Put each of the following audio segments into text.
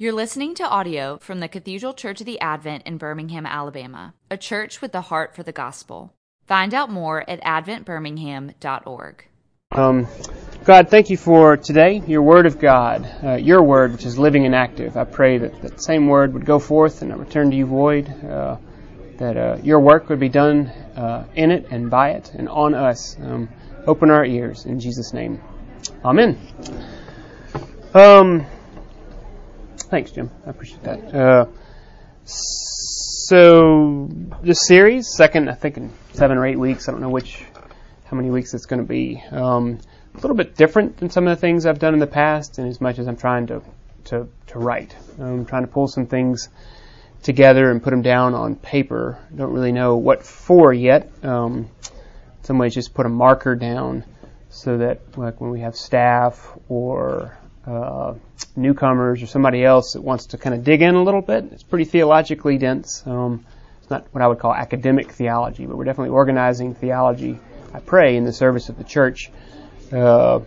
You're listening to audio from the Cathedral Church of the Advent in Birmingham, Alabama, a church with the heart for the gospel. Find out more at adventbirmingham.org. Um, God, thank you for today, your word of God, uh, your word which is living and active. I pray that that same word would go forth and not return to you void, uh, that uh, your work would be done uh, in it and by it and on us. Um, open our ears in Jesus' name. Amen. Um, Thanks, Jim. I appreciate that. Uh, so this series, second, I think in seven or eight weeks. I don't know which, how many weeks it's going to be. Um, a little bit different than some of the things I've done in the past, and as much as I'm trying to to to write, I'm trying to pull some things together and put them down on paper. Don't really know what for yet. Um, in some ways, just put a marker down so that, like, when we have staff or uh, newcomers or somebody else that wants to kind of dig in a little bit. It's pretty theologically dense. Um, it's not what I would call academic theology, but we're definitely organizing theology. I pray in the service of the church. Uh,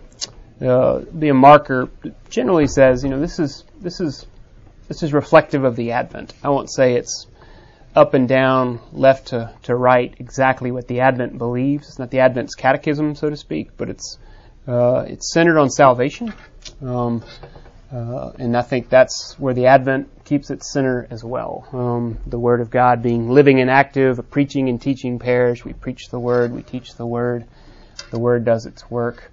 uh, be a marker generally says, you know, this is this is this is reflective of the Advent. I won't say it's up and down, left to, to right, exactly what the Advent believes. It's not the Advent's catechism, so to speak, but it's uh, it's centered on salvation. Um, uh, and I think that's where the Advent keeps its center as well. Um, the Word of God being living and active, a preaching and teaching parish. We preach the Word, we teach the Word. The Word does its work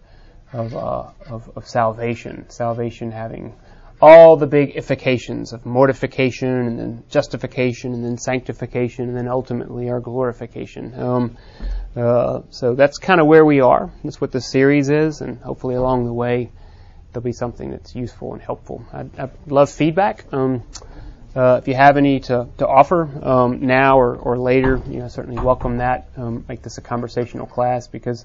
of, uh, of, of, salvation. Salvation having all the big ifications of mortification and then justification and then sanctification and then ultimately our glorification. Um, uh, so that's kind of where we are. That's what the series is, and hopefully along the way there'll be something that's useful and helpful. I'd, I'd love feedback. Um, uh, if you have any to, to offer um, now or, or later, you know, certainly welcome that. Um, make this a conversational class because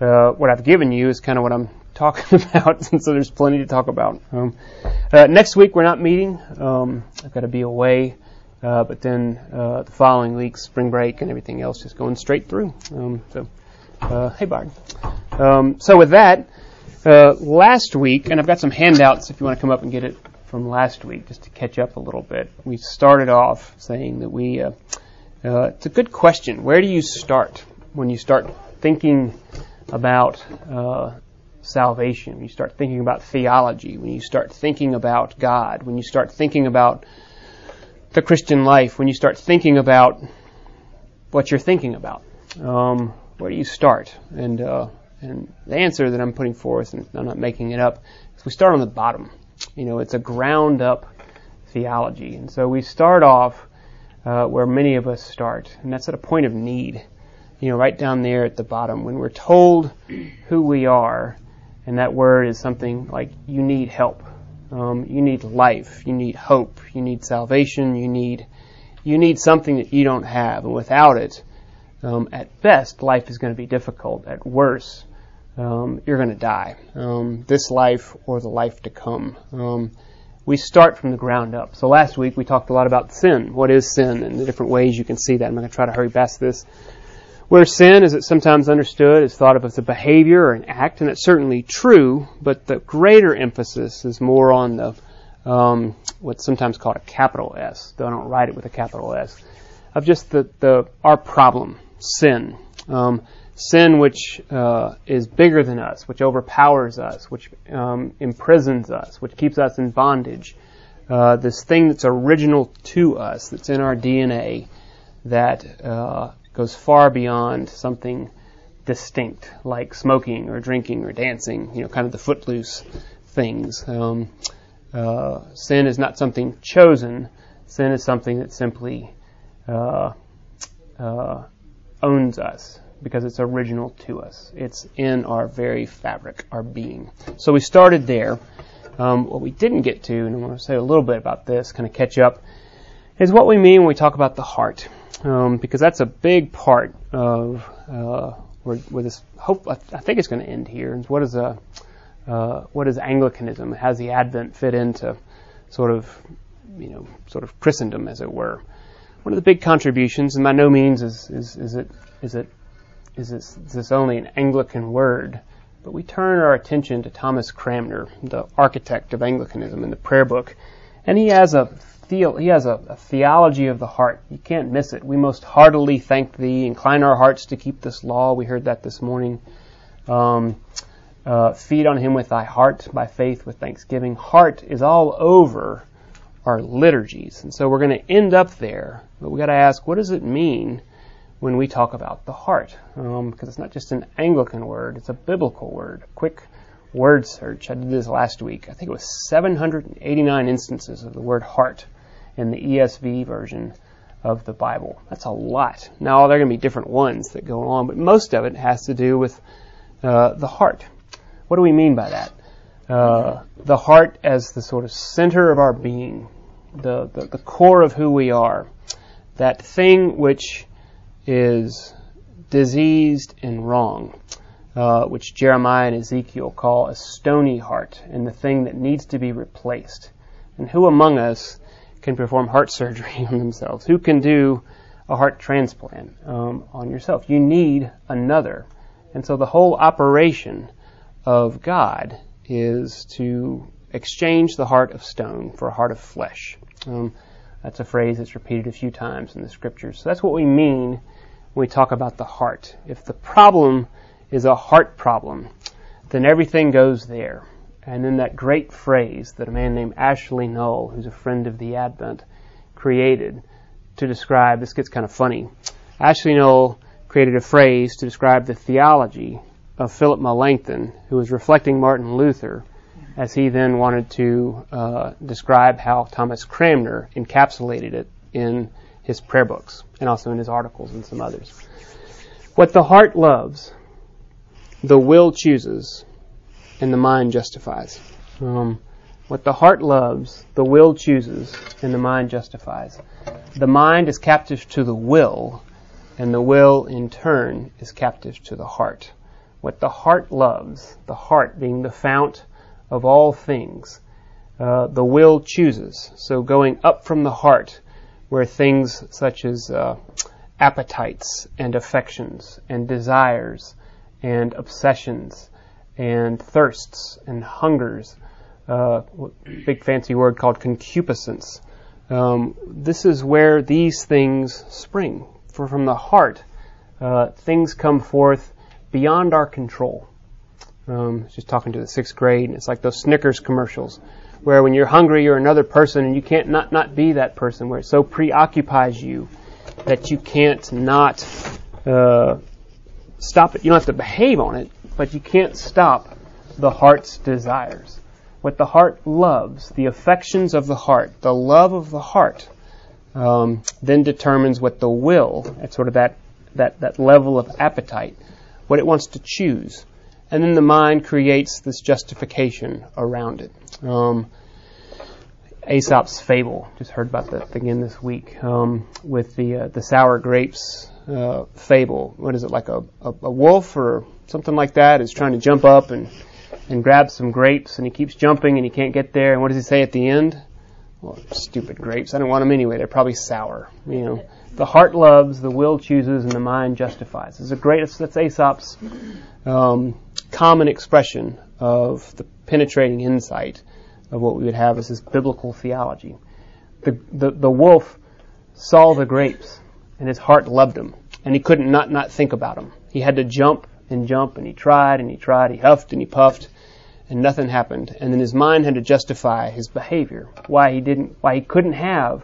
uh, what I've given you is kind of what I'm talking about, so there's plenty to talk about. Um, uh, next week we're not meeting. Um, I've got to be away, uh, but then uh, the following week, spring break and everything else, just going straight through. Um, so, uh, hey Bard. so with that. Uh, last week, and I've got some handouts if you want to come up and get it from last week, just to catch up a little bit. We started off saying that we, uh, it's a good question. Where do you start when you start thinking about salvation? When you start thinking about theology? When you start thinking about God? When you start thinking about the Christian life? When you start thinking about what you're thinking about? Um, where do you start? And uh, and the answer that I'm putting forth, and I'm not making it up, is we start on the bottom. You know, it's a ground up theology. And so we start off uh, where many of us start, and that's at a point of need. You know, right down there at the bottom, when we're told who we are, and that word is something like you need help, um, you need life, you need hope, you need salvation, you need you need something that you don't have, and without it, um, at best, life is going to be difficult. At worst, um, you're going to die. Um, this life or the life to come. Um, we start from the ground up. So last week we talked a lot about sin. What is sin and the different ways you can see that. I'm going to try to hurry past this. Where sin, as it's sometimes understood, is thought of as a behavior or an act, and that's certainly true, but the greater emphasis is more on the um, what's sometimes called a capital S, though I don't write it with a capital S, of just the, the our problem, sin. Um, sin which uh, is bigger than us, which overpowers us, which um, imprisons us, which keeps us in bondage. Uh, this thing that's original to us, that's in our DNA, that uh, goes far beyond something distinct, like smoking or drinking or dancing, you know, kind of the footloose things. Um, uh, sin is not something chosen. Sin is something that simply uh, uh, owns us because it's original to us. It's in our very fabric, our being. So we started there. Um, what we didn't get to, and I want to say a little bit about this, kind of catch up, is what we mean when we talk about the heart, um, because that's a big part of uh, where, where, this hope. I think it's going to end here. What is a uh, what is Anglicanism? How does the Advent fit into sort of you know sort of Christendom, as it were? One of the big contributions, and by no means is, is, is it is it is this, is this only an Anglican word, but we turn our attention to Thomas Cranmer, the architect of Anglicanism in the prayer book. And he has a theo- he has a, a, theology of the heart. You can't miss it. We most heartily thank thee. Incline our hearts to keep this law. We heard that this morning. Um, uh, feed on him with thy heart by faith with thanksgiving. Heart is all over our liturgies. And so we're going to end up there. But we got to ask, what does it mean when we talk about the heart? Um, because it's not just an Anglican word, it's a biblical word. Quick word search. I did this last week. I think it was 789 instances of the word heart in the ESV version of the Bible. That's a lot. Now, there are going to be different ones that go on, but most of it has to do with uh, the heart. What do we mean by that? Uh, the heart as the sort of center of our being, the, the, the core of who we are, that thing which is diseased and wrong, uh, which Jeremiah and Ezekiel call a stony heart, and the thing that needs to be replaced. And who among us can perform heart surgery on themselves? Who can do a heart transplant um, on yourself? You need another. And so the whole operation of God is to exchange the heart of stone for a heart of flesh. Um, that's a phrase that's repeated a few times in the scriptures. So that's what we mean when we talk about the heart. If the problem is a heart problem, then everything goes there. And then that great phrase that a man named Ashley Null, who's a friend of the Advent, created to describe, this gets kind of funny. Ashley Null created a phrase to describe the theology of Philip Melanchthon, who was reflecting Martin Luther, as he then wanted to uh, describe how Thomas Cranmer encapsulated it in his prayer books and also in his articles and some others. What the heart loves, the will chooses, and the mind justifies. Um, what the heart loves, the will chooses, and the mind justifies. The mind is captive to the will, and the will, in turn, is captive to the heart what the heart loves, the heart being the fount of all things, uh, the will chooses. So going up from the heart, where things such as uh, appetites and affections and desires and obsessions and thirsts and hungers, uh, big fancy word called concupiscence. Um, this is where these things spring. For from the heart, uh, things come forth beyond our control. Um, just talking to the sixth grade, and it's like those Snickers commercials, where when you're hungry, you're another person, and you can't not not be that person. Where it so preoccupies you that you can't not uh, stop it. You don't have to behave on it, but you can't stop the heart's desires. What the heart loves, the affections of the heart, the love of the heart, um, then determines what the will, at sort of that that that level of appetite what it wants to choose. And then the mind creates this justification around it. Um, Aesop's fable, just heard about that again this week, um, with the uh, the sour grapes uh, fable. What is it like a, a, a, wolf or something like that is trying to jump up and and grab some grapes, and he keeps jumping and he can't get there. And what does he say at the end? Well, stupid grapes. I don't want them anyway. They're probably sour. You know. The heart loves, the will chooses, and the mind justifies. It's a great, that's Aesop's um, common expression of the penetrating insight of what we would have as this biblical theology. The, the, the wolf saw the grapes, and his heart loved him, and he couldn't not, not think about him. He had to jump and jump, and he tried and he tried, he huffed and he puffed, and nothing happened. And then his mind had to justify his behavior, why he didn't, why he couldn't have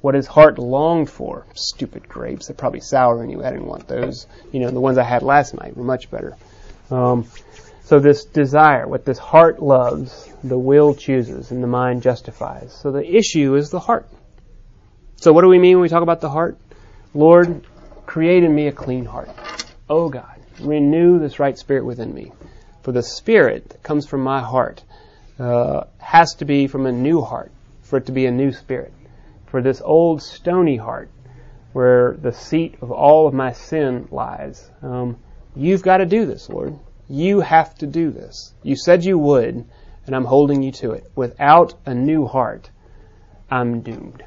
what his heart longed for. Stupid grapes. They're probably sour anyway. I didn't want those. You know, the ones I had last night were much better. Um, so this desire, what this heart loves, the will chooses and the mind justifies. So the issue is the heart. So what do we mean when we talk about the heart? Lord, create in me a clean heart. Oh God, renew this right spirit within me. For the spirit that comes from my heart uh, has to be from a new heart for it to be a new spirit for this old stony heart where the seat of all of my sin lies. Um, you've got to do this, Lord. You have to do this. You said you would, and I'm holding you to it. Without a new heart, I'm doomed.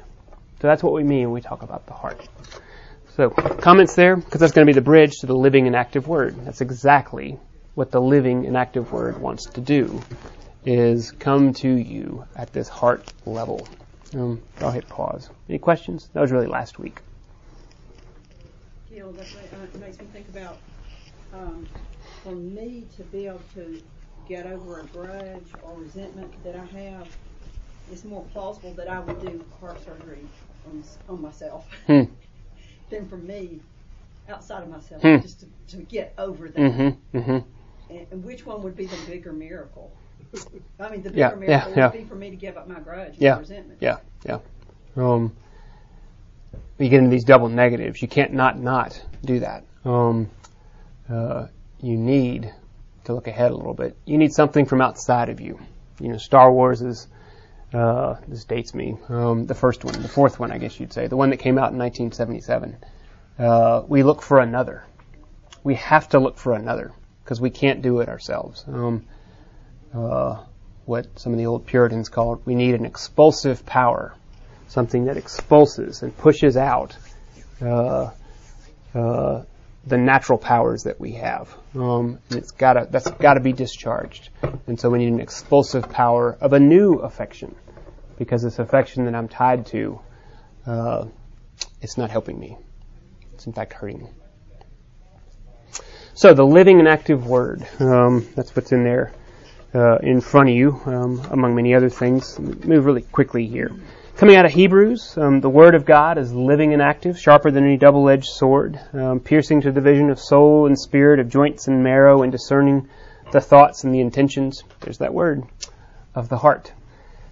So that's what we mean when we talk about the heart. So, comments there? Because that's going to be the bridge to the living and active word. That's exactly what the living and active word wants to do, is come to you at this heart level. Um, I'll hit pause. Any questions? That was really last week. Gil, that uh, makes me think about um, for me to be able to get over a grudge or resentment that I have, it's more plausible that I would do heart surgery on, on myself Hmm. than for me outside of myself, Hmm. just to, to get over that. Mm-hmm. Mm-hmm. And, and which one would be the bigger miracle? I mean, the bigger Yeah, yeah, miracle yeah. would be for me to give up my grudge and Yeah. resentment. Yeah, yeah. Um, you get into these double negatives. You can't not not do that. Um, uh, you need to look ahead a little bit. You need something from outside of you. You know, Star Wars is. Uh, this dates me. Um, the first one, the fourth one, I guess you'd say, the one that came out in 1977. Uh, we look for another. We have to look for another because we can't do it ourselves. Um, uh, what some of the old Puritans called, we need an expulsive power, something that expulses and pushes out uh, uh, the natural powers that we have. Um, and it's gotta, that's got to be discharged. And so we need an expulsive power of a new affection, because this affection that I'm tied to, uh, it's not helping me. It's in fact hurting me. So the living and active word, um, that's what's in there uh, in front of you, um, among many other things. Move really quickly here. Coming out of Hebrews, um, the Word of God is living and active, sharper than any double-edged sword, um, piercing to the division of soul and spirit, of joints and marrow, and discerning the thoughts and the intentions. There's that word of the heart.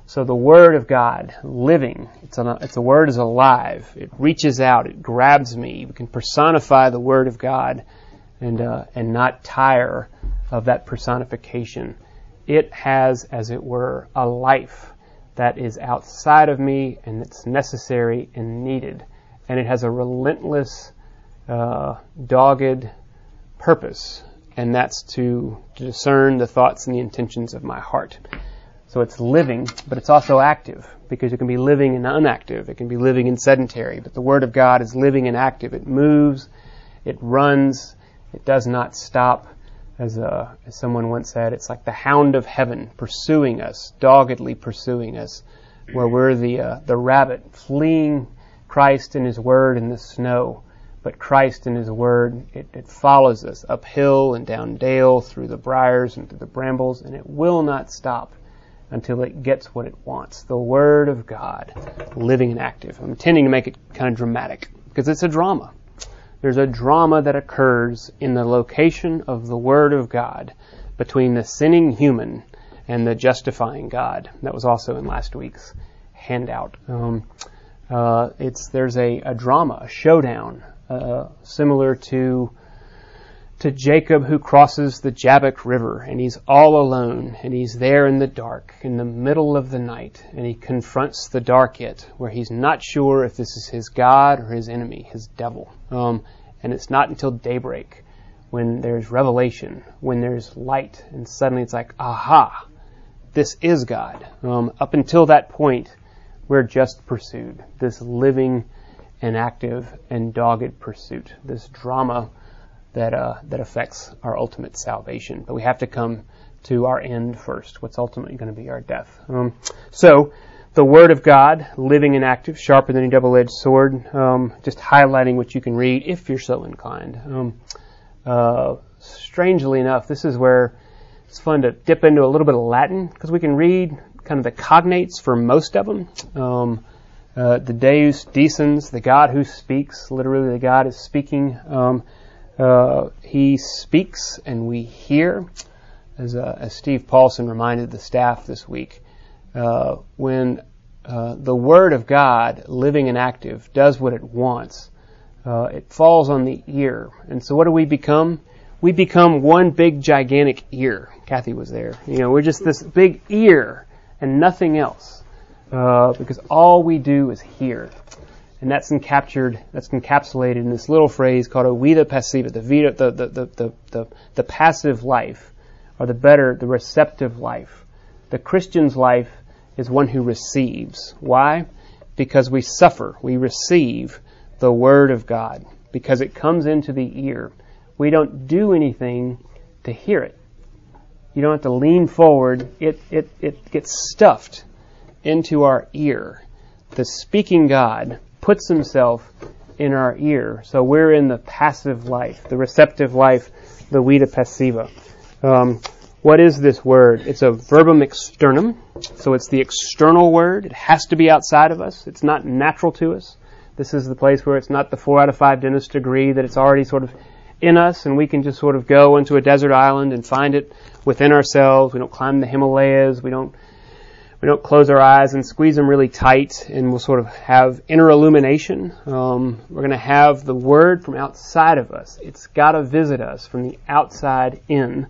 So the Word of God, living, it's a, it's a word is alive. It reaches out. It grabs me. We can personify the Word of God and uh, and not tire of that personification. It has, as it were, a life that is outside of me and that's necessary and needed, and it has a relentless, uh, dogged purpose, and that's to, to discern the thoughts and the intentions of my heart. So it's living, but it's also active because it can be living and inactive. It can be living and sedentary, but the Word of God is living and active. It moves, it runs, it does not stop. As, uh, as someone once said, it's like the hound of heaven pursuing us, doggedly pursuing us, where we're the, uh, the rabbit fleeing Christ and His Word in the snow. But Christ and His Word, it, it follows us uphill and down dale, through the briars and through the brambles, and it will not stop until it gets what it wants. The Word of God, living and active. I'm intending to make it kind of dramatic because it's a drama. There's a drama that occurs in the location of the Word of God between the sinning human and the justifying God. That was also in last week's handout. Um, uh, it's there's a, a drama, a showdown, uh, similar to to Jacob who crosses the Jabbok River and he's all alone and he's there in the dark in the middle of the night and he confronts the dark it where he's not sure if this is his God or his enemy, his devil. Um, and it's not until daybreak when there's revelation, when there's light, and suddenly it's like, aha, this is God. Um, up until that point, we're just pursued. This living and active and dogged pursuit. This drama that uh, that affects our ultimate salvation. But we have to come to our end first. What's ultimately going to be our death. Um, so, the Word of God, living and active, sharper than a double-edged sword. Um, just highlighting what you can read if you're so inclined. Um, uh, strangely enough, this is where it's fun to dip into a little bit of Latin because we can read kind of the cognates for most of them. Um, uh, the Deus dicens, the God who speaks, literally the God is speaking. Uh, he speaks and we hear, as, uh, as Steve Paulson reminded the staff this week. Uh, when uh, the Word of God, living and active, does what it wants, uh, it falls on the ear. And so what do we become? We become one big gigantic ear. Kathy was there. You know, we're just this big ear and nothing else. Uh, because all we do is hear. And that's encaptured, that's encapsulated in this little phrase called a vita passiva, the, the, the, the, the, the passive life, or the better, the receptive life. The Christian's life is one who receives. Why? Because we suffer. We receive the Word of God. Because it comes into the ear. We don't do anything to hear it. You don't have to lean forward. It, it, it gets stuffed into our ear. the speaking God puts himself in our ear. So we're in the passive life, the receptive life, the vita passiva. Um, what is this word? It's a verbum externum. So it's the external word. It has to be outside of us. It's not natural to us. This is the place where it's not the four out of five dentists degree that it's already sort of in us and we can just sort of go into a desert island and find it within ourselves. We don't climb the Himalayas. We don't we don't close our eyes and squeeze them really tight and we'll sort of have inner illumination. Um, we're going to have the word from outside of us. It's got to visit us from the outside in,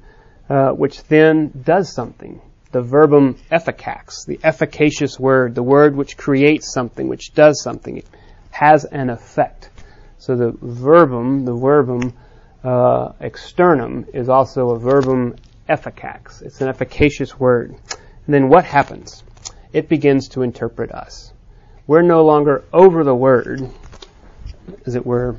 uh, which then does something. The verbum efficax, the efficacious word, the word which creates something, which does something. It has an effect. So the verbum, the verbum uh, externum is also a verbum efficax. It's an efficacious word. And then what happens? It begins to interpret us. We're no longer over the word, as it were,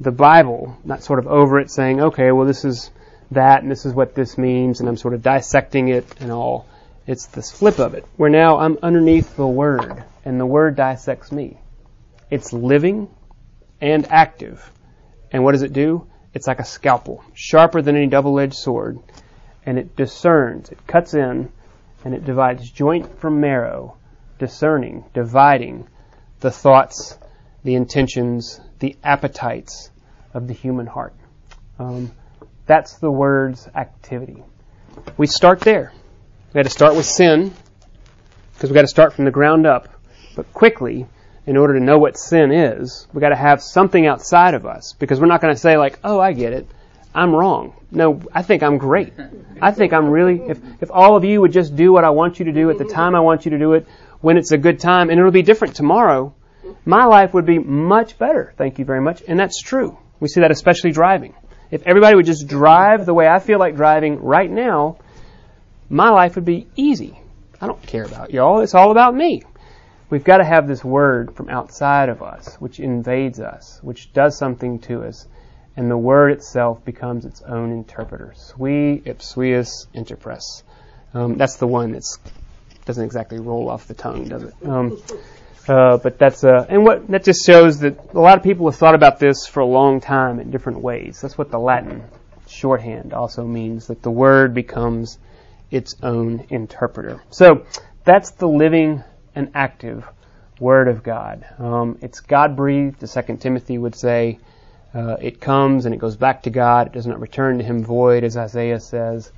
the Bible, not sort of over it saying, okay, well this is that and this is what this means and I'm sort of dissecting it and all. It's this flip of it, where now I'm underneath the word and the word dissects me. It's living and active. And what does it do? It's like a scalpel, sharper than any double-edged sword, and it discerns, it cuts in, and it divides joint from marrow, discerning, dividing the thoughts, the intentions, the appetites of the human heart. Um, that's the word's activity. We start there. We got to start with sin, because we got to start from the ground up. But quickly, in order to know what sin is, we got to have something outside of us because we're not going to say like, "Oh, I get it. I'm wrong." No, I think I'm great. I think I'm really if if all of you would just do what I want you to do at the time I want you to do it when it's a good time and it'll be different tomorrow, my life would be much better. Thank you very much. And that's true. We see that especially driving. If everybody would just drive the way I feel like driving right now, my life would be easy. I don't care about y'all. It's all about me. We've got to have this word from outside of us, which invades us, which does something to us, and the word itself becomes its own interpreter. Sui ipsius interpres. Um, that's the one that doesn't exactly roll off the tongue, does it? Um, uh, but that's uh, and what that just shows that a lot of people have thought about this for a long time in different ways. That's what the Latin shorthand also means that the word becomes its own interpreter. So that's the living and active Word of God. Um, it's God breathed, the Second Timothy would say. Uh, it comes and it goes back to God. It does not return to Him void, as Isaiah says.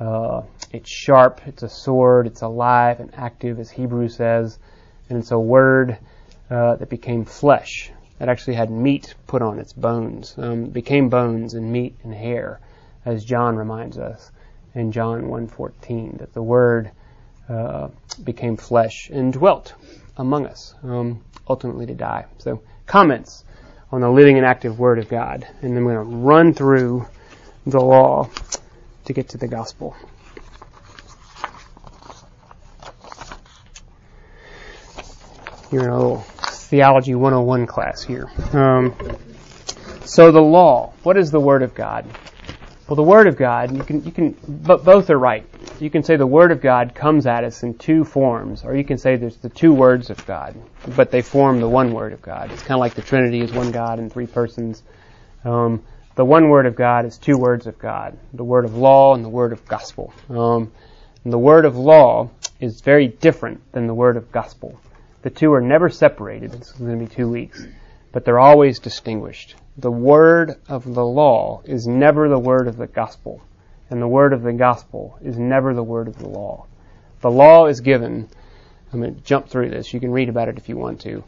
Uh, it's sharp. It's a sword. It's alive and active, as Hebrew says. And it's a word uh, that became flesh. That actually had meat put on its bones. Um, became bones and meat and hair, as John reminds us in John 1:14. That the word uh, became flesh and dwelt among us, um, ultimately to die. So, comments on the living and active Word of God. And then we're going to run through the law to get to the gospel. You're in a little Theology 101 class here. Um, so the law, what is the Word of God? Well, the Word of God, you can, you can, but both are right. You can say the Word of God comes at us in two forms, or you can say there's the two words of God, but they form the one Word of God. It's kind of like the Trinity is one God in three persons. Um, the one Word of God is two words of God, the Word of law and the Word of gospel. Um, the Word of law is very different than the Word of gospel. The two are never separated. This is going to be two weeks, but they're always distinguished the word of the law is never the word of the gospel, and the word of the gospel is never the word of the law. The law is given. I'm going to jump through this. You can read about it if you want to.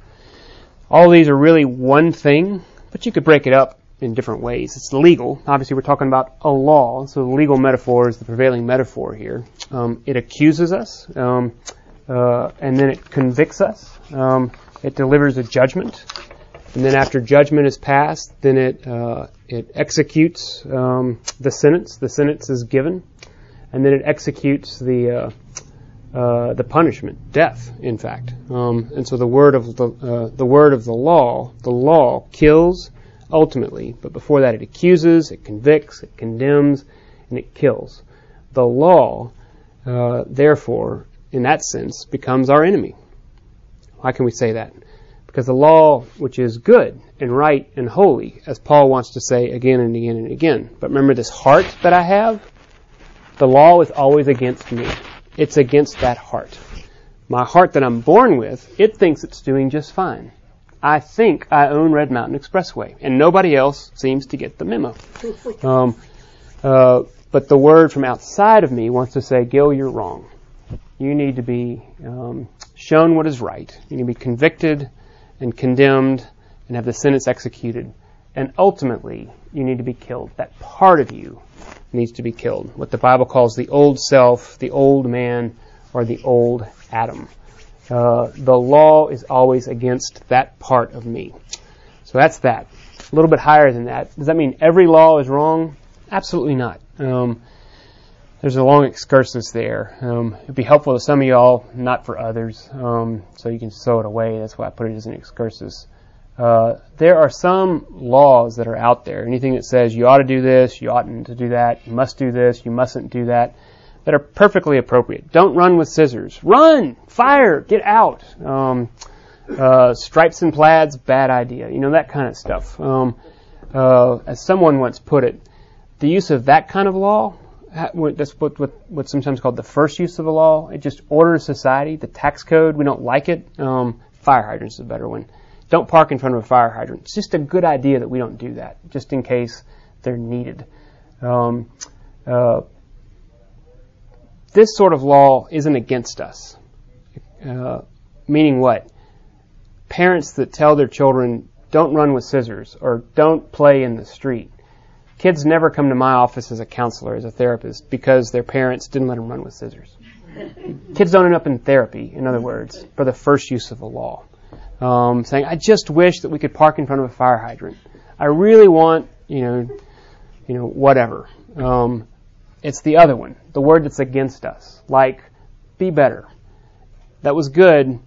All these are really one thing, but you could break it up in different ways. It's legal. Obviously, we're talking about a law, so the legal metaphor is the prevailing metaphor here. Um, it accuses us, um, uh, and then it convicts us. Um, it delivers a judgment. And then after judgment is passed, then it uh, it executes um, the sentence. The sentence is given, and then it executes the uh, uh, the punishment, death. In fact, um, and so the word of the uh, the word of the law, the law kills ultimately, but before that, it accuses, it convicts, it condemns, and it kills. The law, uh, therefore, in that sense, becomes our enemy. Why can we say that? Because the law, which is good and right and holy, as Paul wants to say again and again and again. But remember this heart that I have? The law is always against me. It's against that heart. My heart that I'm born with, it thinks it's doing just fine. I think I own Red Mountain Expressway, and nobody else seems to get the memo. Um, uh, but the word from outside of me wants to say, Gil, you're wrong. You need to be um, shown what is right. You need to be convicted and condemned and have the sentence executed. And ultimately, you need to be killed. That part of you needs to be killed. What the Bible calls the old self, the old man, or the old Adam. Uh, the law is always against that part of me. So that's that. A little bit higher than that. Does that mean every law is wrong? Absolutely not. Um, there's a long excursus there. Um, it'd be helpful to some of y'all, not for others. Um, so you can throw it away. That's why I put it as an excursus. Uh, there are some laws that are out there. Anything that says you ought to do this, you oughtn't to do that, you must do this, you mustn't do that that are perfectly appropriate. Don't run with scissors. Run! Fire! Get out! Um, uh, stripes and plaids, bad idea. You know, that kind of stuff. Um, uh, as someone once put it, the use of that kind of law, that's what, what, what's sometimes called the first use of a law. It just orders society. The tax code, we don't like it. Um, fire hydrants is a better one. Don't park in front of a fire hydrant. It's just a good idea that we don't do that, just in case they're needed. Um, uh, this sort of law isn't against us. Uh, meaning what? Parents that tell their children, don't run with scissors or don't play in the street. Kids never come to my office as a counselor, as a therapist, because their parents didn't let them run with scissors. Kids don't end up in therapy, in other words, for the first use of the law. Um, saying, I just wish that we could park in front of a fire hydrant. I really want, you know, you know, whatever. Um, it's the other one, the word that's against us. Like, be better. That was good,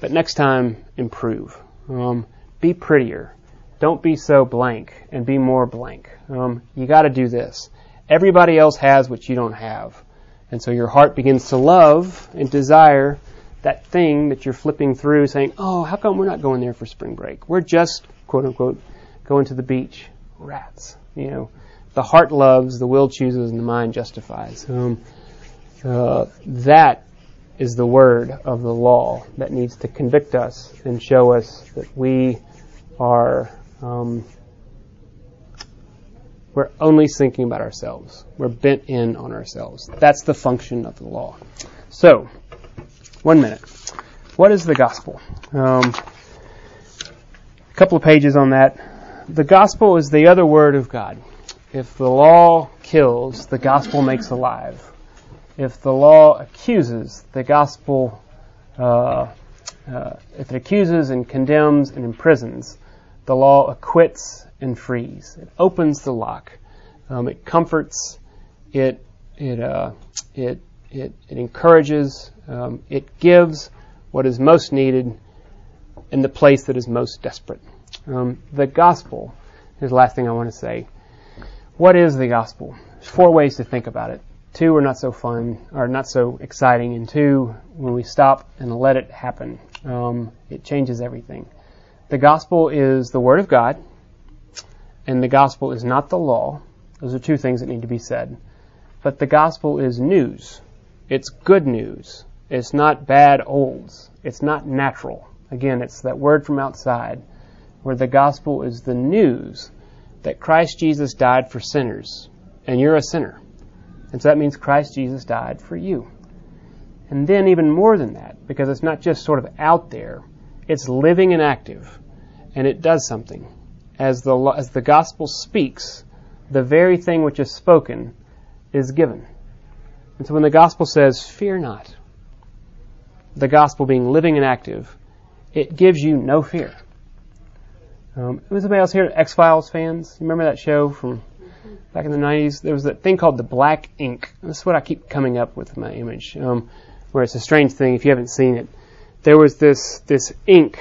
but next time, improve. Um, be prettier. Don't be so blank and be more blank. Um, you got to do this. Everybody else has what you don't have. And so your heart begins to love and desire that thing that you're flipping through saying, oh, how come we're not going there for spring break? We're just, quote unquote, going to the beach. Rats. You know, the heart loves, the will chooses, and the mind justifies. Um, uh, that is the word of the law that needs to convict us and show us that we are um, we're only thinking about ourselves. We're bent in on ourselves. That's the function of the law. So, one minute. What is the gospel? Um, a couple of pages on that. The gospel is the other word of God. If the law kills, the gospel makes alive. If the law accuses, the gospel, uh, uh, if it accuses and condemns and imprisons, the law acquits and frees. It opens the lock. Um, it comforts. It it uh, it, it it encourages. Um, it gives what is most needed in the place that is most desperate. Um, the gospel is the last thing I want to say. What is the gospel? There's four ways to think about it. Two are not so fun, or not so exciting, and two, when we stop and let it happen, um, it changes everything. The gospel is the Word of God, and the gospel is not the law. Those are two things that need to be said. But the gospel is news. It's good news. It's not bad olds. It's not natural. Again, it's that word from outside where the gospel is the news that Christ Jesus died for sinners, and you're a sinner. And so that means Christ Jesus died for you. And then even more than that, because it's not just sort of out there, it's living and active, and it does something. As the, as the gospel speaks, the very thing which is spoken is given. And so when the gospel says, fear not, the gospel being living and active, it gives you no fear. Um, was anybody else here X Files fans? You remember that show from back in the 90s? There was that thing called the black ink. This is what I keep coming up with in my image, um, where it's a strange thing if you haven't seen it. There was this this ink,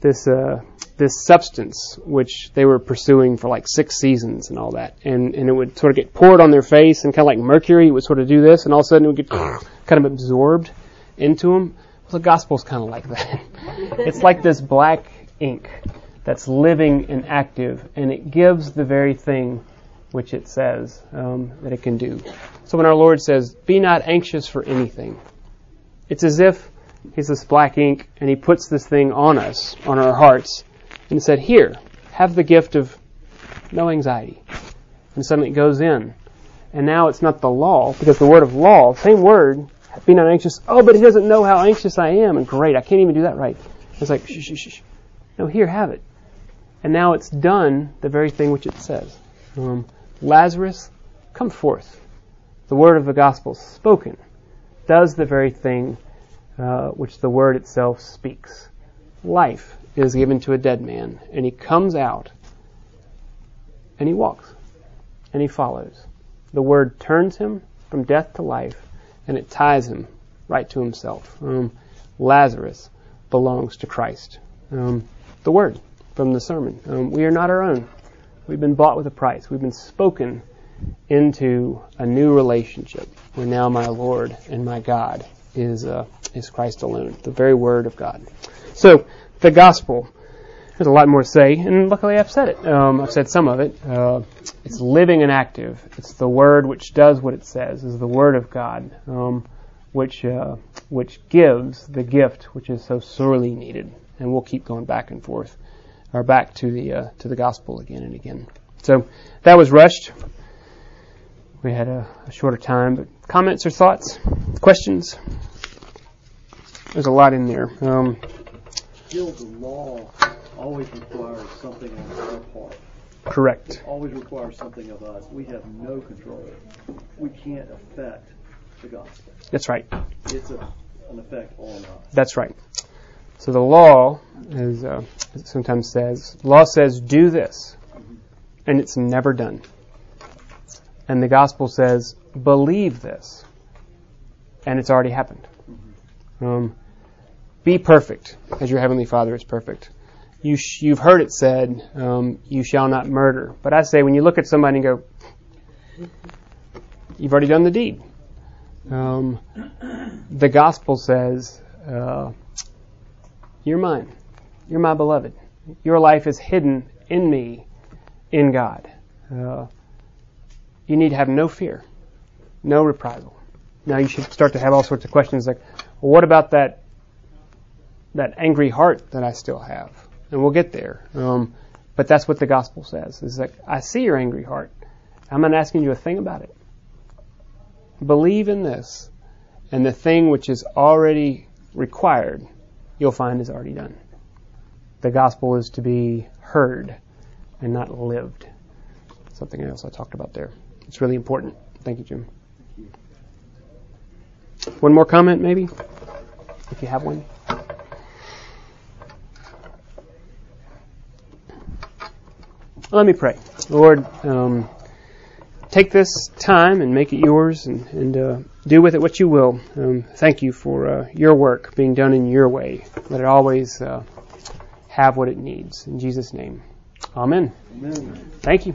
this uh, this substance which they were pursuing for like six seasons and all that, and and it would sort of get poured on their face and kind of like mercury, it would sort of do this, and all of a sudden it would get kind of absorbed into them. Well, the gospel's kind of like that. it's like this black ink that's living and active, and it gives the very thing which it says um, that it can do. So when our Lord says, Be not anxious for anything, it's as if He's this black ink and He puts this thing on us, on our hearts, and said, Here, have the gift of no anxiety. And suddenly it goes in. And now it's not the law, because the word of law, same word, be not anxious. Oh, but he doesn't know how anxious I am. And great, I can't even do that right. It's like, shh, shh, shh. No, here, have it. And now it's done the very thing which it says. Um, Lazarus, come forth. The word of the gospel spoken does the very thing uh, which the word itself speaks. Life is given to a dead man, and he comes out and he walks and he follows. The word turns him from death to life, and it ties him right to himself. Um, Lazarus belongs to Christ. Um, the word from the sermon. Um, we are not our own. We've been bought with a price. We've been spoken into a new relationship We're now my Lord and my God is uh, is Christ alone, the very Word of God. So the gospel. There's a lot more to say, and luckily I've said it. Um, I've said some of it. Uh, it's living and active. It's the Word which does what it says. Is the Word of God, um, which uh, which gives the gift which is so sorely needed. And we'll keep going back and forth, or back to the uh, to the gospel again and again. So that was rushed. We had a, a shorter time, but comments or thoughts, questions? There's a lot in there. Um, Still, the law always requires something on our part. correct. It always requires something of us. We have no control. We can't affect the gospel. That's right. It's a, an effect on us. That's right. So the law, as uh, sometimes says, law says do this, and it's never done. And the gospel says believe this, and it's already happened. Um, be perfect, as your heavenly Father is perfect. You sh- you've heard it said, um, "You shall not murder." But I say, when you look at somebody and go, "You've already done the deed." Um, the gospel says, uh, "You're mine. You're my beloved. Your life is hidden in me, in God. Uh, you need to have no fear, no reprisal." Now you should start to have all sorts of questions like, well, "What about that that angry heart that I still have?" And we'll get there. Um, but that's what the gospel says. Is like, I see your angry heart. I'm not asking you a thing about it. Believe in this, and the thing which is already required, you'll find is already done. The gospel is to be heard and not lived. Something else I talked about there. It's really important. Thank you, Jim. One more comment, maybe? If you have one. Let me pray. Lord, um, take this time and make it yours and, and uh, do with it what you will. Um, thank you for uh, your work being done in your way. Let it always uh, have what it needs. In Jesus' name. Amen. Amen. Thank you.